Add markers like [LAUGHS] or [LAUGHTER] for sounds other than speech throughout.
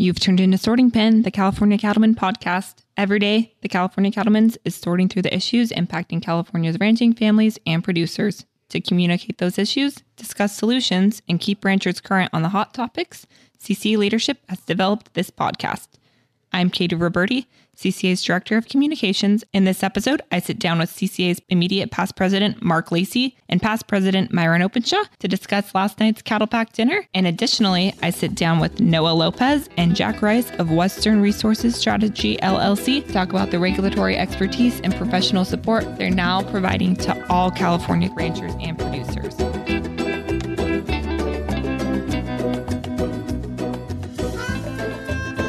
You've turned into Sorting Pen, the California Cattlemen podcast. Every day, the California Cattlemen's is sorting through the issues impacting California's ranching families and producers. To communicate those issues, discuss solutions, and keep ranchers current on the hot topics, CC leadership has developed this podcast. I'm Katie Roberti, CCA's Director of Communications. In this episode, I sit down with CCA's immediate past president, Mark Lacey, and past president, Myron Openshaw, to discuss last night's Cattle PAC dinner. And additionally, I sit down with Noah Lopez and Jack Rice of Western Resources Strategy LLC to talk about the regulatory expertise and professional support they're now providing to all California ranchers and producers.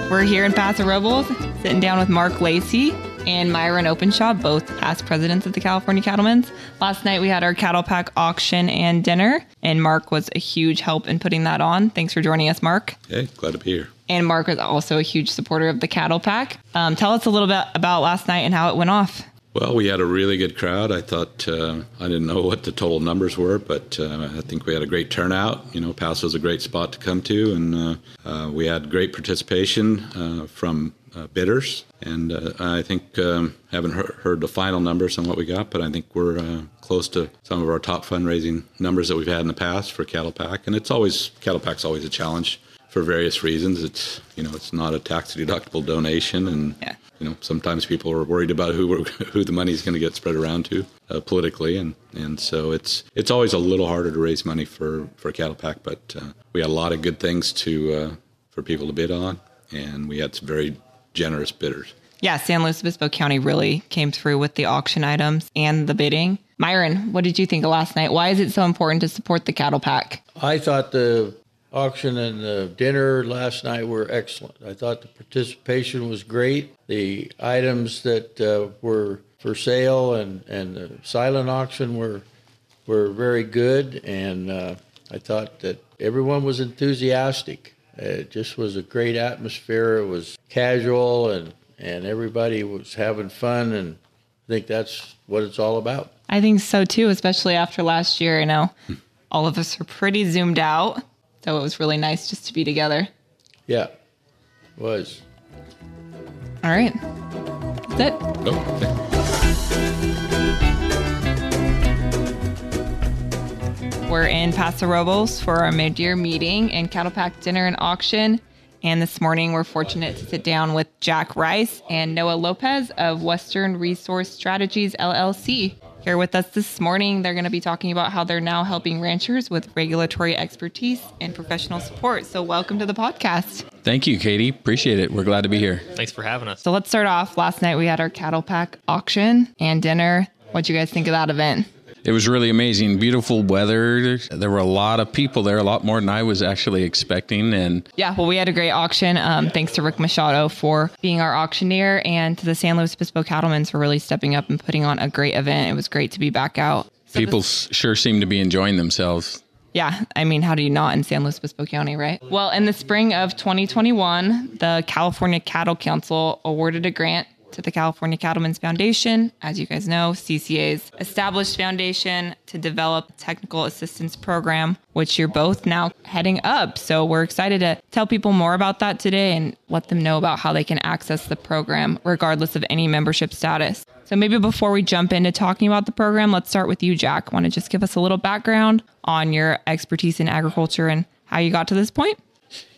We're here in Paso Robles, sitting down with Mark Lacey and Myron Openshaw, both past presidents of the California Cattlemen's. Last night we had our cattle PAC auction and dinner, and Mark was a huge help in putting that on. Thanks for joining us, Mark. Hey, glad to be here. And Mark was also a huge supporter of the cattle PAC. Um, tell us a little bit about last night and how it went off. Well, we had a really good crowd. I thought uh, I didn't know what the total numbers were, but uh, I think we had a great turnout. You know, Paso's a great spot to come to, and uh, uh we had great participation uh, from uh, bidders. And I think um, haven't heard, heard, the final numbers on what we got, but I think we're close to some of our top fundraising numbers that we've had in the past for Cattle PAC. And it's always Cattle PAC's always a challenge for various reasons. It's you know it's not a tax deductible donation, and yeah you know, sometimes people are worried about who [LAUGHS] who the money is going to get spread around to uh, politically, and and so it's it's always a little harder to raise money for for cattle PAC. But uh, we had a lot of good things to uh, for people to bid on, and we had some very generous bidders. Yeah, San Luis Obispo County really came through with the auction items and the bidding. Myron, what did you think of last night? Why is it so important to support the cattle PAC? I thought the auction and the dinner last night were excellent. I thought the participation was great. The items that uh, were for sale and, and the silent auction were were very good, and uh, I thought that everyone was enthusiastic. It just was a great atmosphere. It was casual, and and everybody was having fun, and I think that's what it's all about. I think so too, especially after last year. You know, hmm. all of us are pretty zoomed out so it was really nice just to be together. Yeah, was. All right. That's it. Oh, We're in Paso Robles for our mid-year meeting and cattle PAC dinner and auction. And this morning, we're fortunate to sit down with Jack Rice and Noah Lopez of Western Resource Strategies LLC here with us this morning. They're going to be talking about how they're now helping ranchers with regulatory expertise and professional support. So, welcome to the podcast. Thank you, Katie. Appreciate it. We're glad to be here. Thanks for having us. So, let's start off. Last night we had our cattle PAC auction and dinner. What'd you guys think of that event? It was really amazing. Beautiful weather. There were a lot of people there, a lot more than I was actually expecting. And yeah, well, we had a great auction. Um, thanks to Rick Machado for being our auctioneer and to the San Luis Obispo Cattlemen's for really stepping up and putting on a great event. It was great to be back out. So people this- sure seem to be enjoying themselves. Yeah, I mean, how do you not in San Luis Obispo County, right? Well, in the spring of 2021, the California Cattle Council awarded a grant to the California Cattlemen's Foundation, as you guys know, CCA's established foundation to develop a technical assistance program, which you're both now heading up. So we're excited to tell people more about that today and let them know about how they can access the program regardless of any membership status. So maybe before we jump into talking about the program, let's start with you, Jack. Want to just give us a little background on your expertise in agriculture and how you got to this point?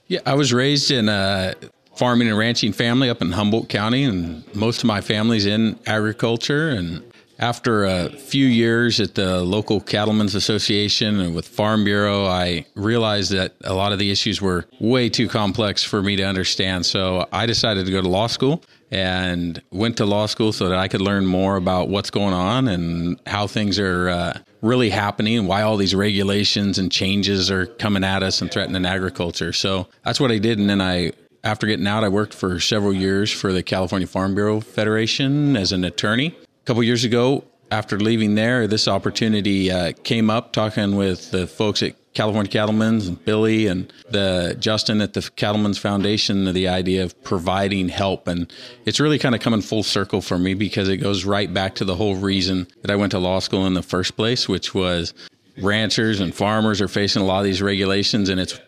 Yeah, I was raised in a farming and ranching family up in Humboldt County, and most of my family's in agriculture. And after a few years at the local Cattlemen's Association and with Farm Bureau, I realized that a lot of the issues were way too complex for me to understand. So I decided to go to law school and went to law school so that I could learn more about what's going on and how things are uh, really happening and why all these regulations and changes are coming at us and threatening agriculture. So that's what I did. And then I after getting out, I worked for several years for the California Farm Bureau Federation as an attorney. A couple years ago, after leaving there, this opportunity uh, came up talking with the folks at California Cattlemen's and Billy and the Justin at the Cattlemen's Foundation, the idea of providing help. And it's really kind of coming full circle for me because it goes right back to the whole reason that I went to law school in the first place, which was ranchers and farmers are facing a lot of these regulations and it's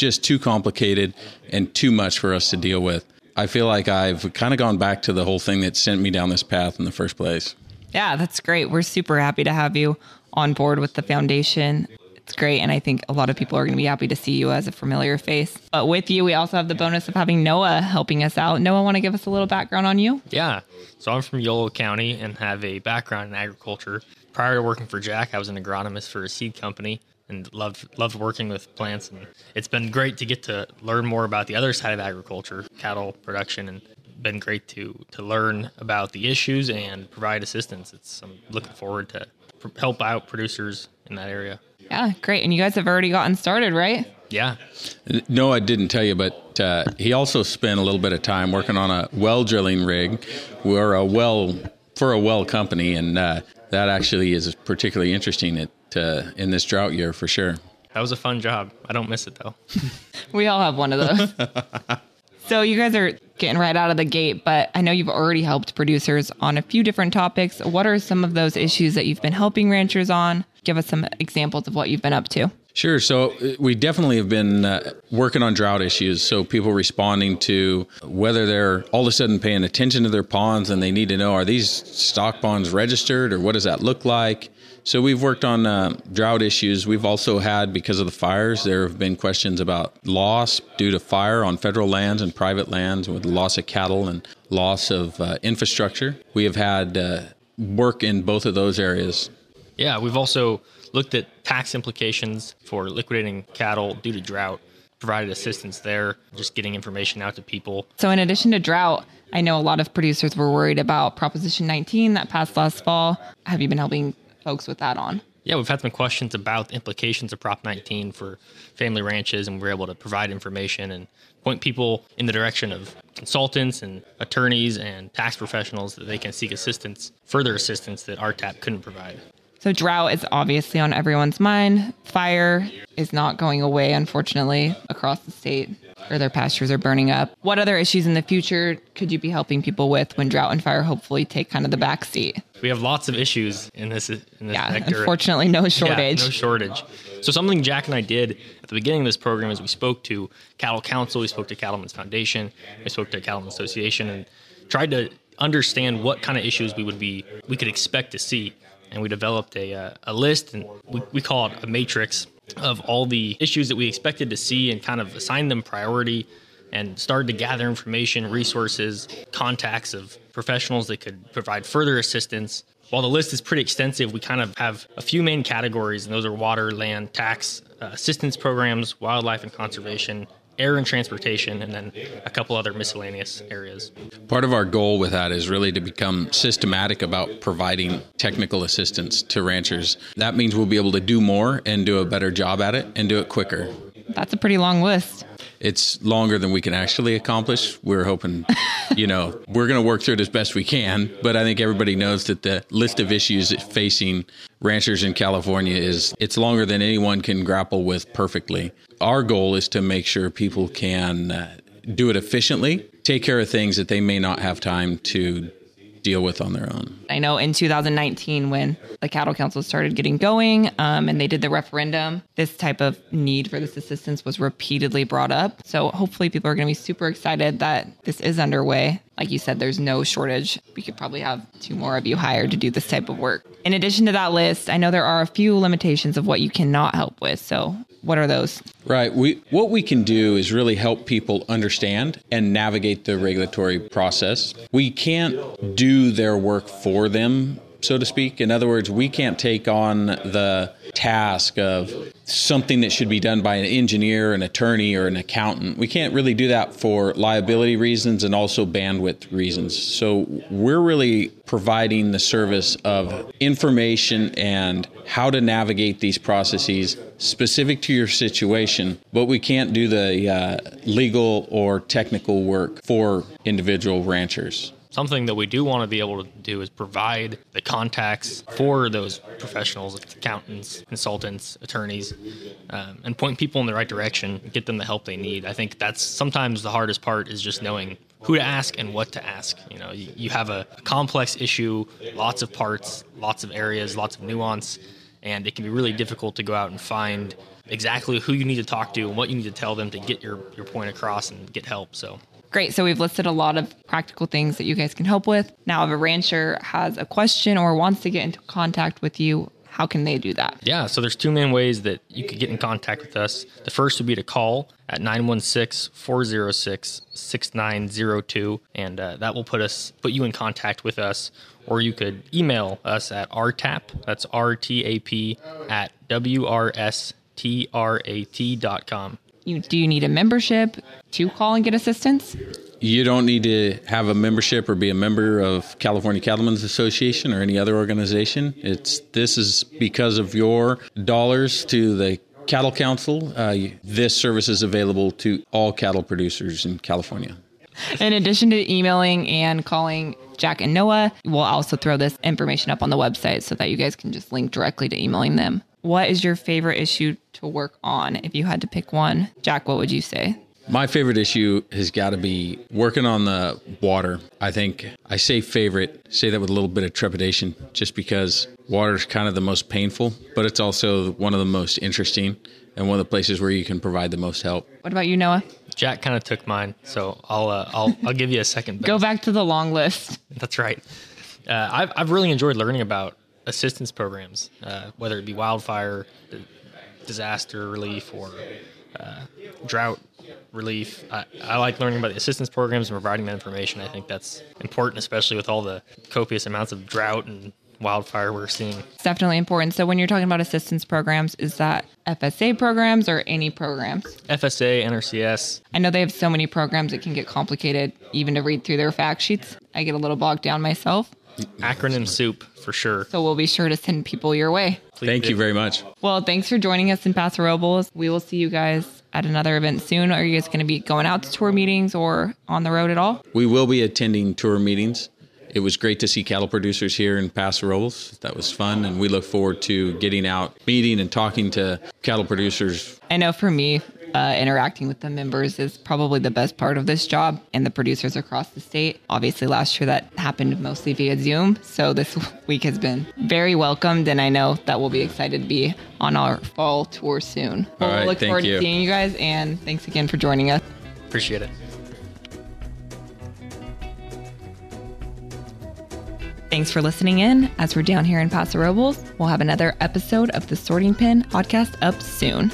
just too complicated and too much for us to deal with. I feel like I've kind of gone back to the whole thing that sent me down this path in the first place. Yeah, that's great. We're super happy to have you on board with the foundation. It's great. And I think a lot of people are going to be happy to see you as a familiar face. But with you, we also have the bonus of having Noah helping us out. Noah, want to give us a little background on you? Yeah. So I'm from Yolo County and have a background in agriculture. Prior to working for Jack, I was an agronomist for a seed company and loved loved working with plants and it's been great to get to learn more about the other side of agriculture, cattle production and been great to to learn about the issues and provide assistance. It's I'm looking forward to pr- help out producers in that area. Yeah, great. And you guys have already gotten started, right? Yeah. No, I didn't tell you, but uh, he also spent a little bit of time working on a well drilling rig. We're a well for a well company, and uh, that actually is particularly interesting at, uh, in this drought year for sure. That was a fun job. I don't miss it though. [LAUGHS] We all have one of those. [LAUGHS] so you guys are getting right out of the gate, but I know you've already helped producers on a few different topics. What are some of those issues that you've been helping ranchers on? Give us some examples of what you've been up to. Sure. So uh, we definitely have been uh, working on drought issues. So people responding to whether they're all of a sudden paying attention to their ponds and they need to know are these stock ponds registered or what does that look like? So we've worked on uh, drought issues. We've also had, because of the fires, there have been questions about loss due to fire on federal lands and private lands with loss of cattle and loss of uh, infrastructure. We have had uh, work in both of those areas. Yeah, we've also looked at tax implications for liquidating cattle due to drought, provided assistance there, just getting information out to people. So, in addition to drought, I know a lot of producers were worried about Proposition 19 that passed last fall. Have you been helping folks with that on? Yeah, we've had some questions about the implications of Prop 19 for family ranches, and we're able to provide information and point people in the direction of consultants and attorneys and tax professionals that they can seek assistance, further assistance that RTAP couldn't provide. So, drought is obviously on everyone's mind. Fire is not going away, unfortunately, across the state, or their pastures are burning up. What other issues in the future could you be helping people with when drought and fire hopefully take kind of the back seat? We have lots of issues in this in this Yeah, sector. unfortunately, no shortage. Yeah, no shortage. So something Jack and I did at the beginning of this program is we spoke to Cattle Council, we spoke to Cattlemen's Foundation, we spoke to Cattlemen's Association, and tried to understand what kind of issues we would be we could expect to see. And we developed a, uh, a list, and we, we call it a matrix of all the issues that we expected to see, and kind of assign them priority, and started to gather information, resources, contacts of professionals that could provide further assistance. While the list is pretty extensive, we kind of have a few main categories, and those are water, land, tax, uh, assistance programs, wildlife and conservation, air and transportation, and then a couple other miscellaneous areas. Part of our goal with that is really to become systematic about providing technical assistance to ranchers. That means we'll be able to do more and do a better job at it and do it quicker. That's a pretty long list. It's longer than we can actually accomplish. We're hoping, [LAUGHS] you know, we're going to work through it as best we can. But I think everybody knows that the list of issues facing ranchers in California is it's longer than anyone can grapple with perfectly. Our goal is to make sure people can uh, do it efficiently, take care of things that they may not have time to deal with on their own. I know in 2019, when the Cattle Council started getting going um, and they did the referendum, this type of need for this assistance was repeatedly brought up. So hopefully, people are going to be super excited that this is underway. Like you said, there's no shortage. We could probably have two more of you hired to do this type of work. In addition to that list, I know there are a few limitations of what you cannot help with. So, what are those? Right. We what we can do is really help people understand and navigate the regulatory process. We can't do their work for them, so to speak. In other words, we can't take on the task of something that should be done by an engineer, an attorney, or an accountant. We can't really do that for liability reasons and also bandwidth reasons. So we're really providing the service of information and how to navigate these processes specific to your situation, but we can't do the uh, legal or technical work for individual ranchers. Something that we do want to be able to do is provide the contacts for those professionals, accountants, consultants, attorneys, um, and point people in the right direction, get them the help they need. I think that's sometimes the hardest part is just knowing who to ask and what to ask. You know, you, you have a, a complex issue, lots of parts, lots of areas, lots of nuance, and it can be really difficult to go out and find exactly who you need to talk to and what you need to tell them to get your, your point across and get help. So Great. So we've listed a lot of practical things that you guys can help with. Now, if a rancher has a question or wants to get into contact with you, how can they do that? Yeah, so there's two main ways that you could get in contact with us. The first would be to call at 916-406-6902 and uh, that will put us put you in contact with us or you could email us at rtap that's rtap at wrstrat.com. You, do you need a membership to call and get assistance? You don't need to have a membership or be a member of California Cattlemen's Association or any other organization. It's this is because of your dollars to the Cattle Council. Uh, this service is available to all cattle producers in California. In addition to emailing and calling Jack and Noah, we'll also throw this information up on the website so that you guys can just link directly to emailing them. What is your favorite issue to work on? If you had to pick one, Jack, what would you say? My favorite issue has got to be working on the water. I think I say favorite, say that with a little bit of trepidation, just because water is kind of the most painful, but it's also one of the most interesting and one of the places where you can provide the most help. What about you, Noah? Jack kind of took mine, so I'll uh, I'll I'll give you a second. Go back to the long list. That's right. Uh, I've I've really enjoyed learning about assistance programs, uh, whether it be wildfire, disaster relief, or uh, drought relief. I, I, like learning about the assistance programs and providing that information. I think that's important, especially with all the copious amounts of drought and wildfire we're seeing. It's definitely important. So when you're talking about assistance programs, is that FSA programs or any programs? FSA, NRCS. I know they have so many programs it can get complicated even to read through their fact sheets. I get a little bogged down myself. Acronym soup for sure. So we'll be sure to send people your way. Please Thank do. you very much. Well, thanks for joining us in Paso Robles. We will see you guys at another event soon. Are you guys going to be going out to tour meetings or on the road at all? We will be attending tour meetings. It was great to see cattle producers here in Paso Robles. That was fun, and we look forward to getting out, meeting, and talking to cattle producers. I know for me, uh, interacting with the members is probably the best part of this job and the producers across the state. Obviously, last year that happened mostly via Zoom. So this [LAUGHS] week has been very welcomed, and I know that we'll be excited to be on our fall tour soon. All we'll right, look thank forward you. to seeing you guys, and thanks again for joining us. Appreciate it. Thanks for listening in. As we're down here in Paso Robles, we'll have another episode of the Sorting Pen podcast up soon.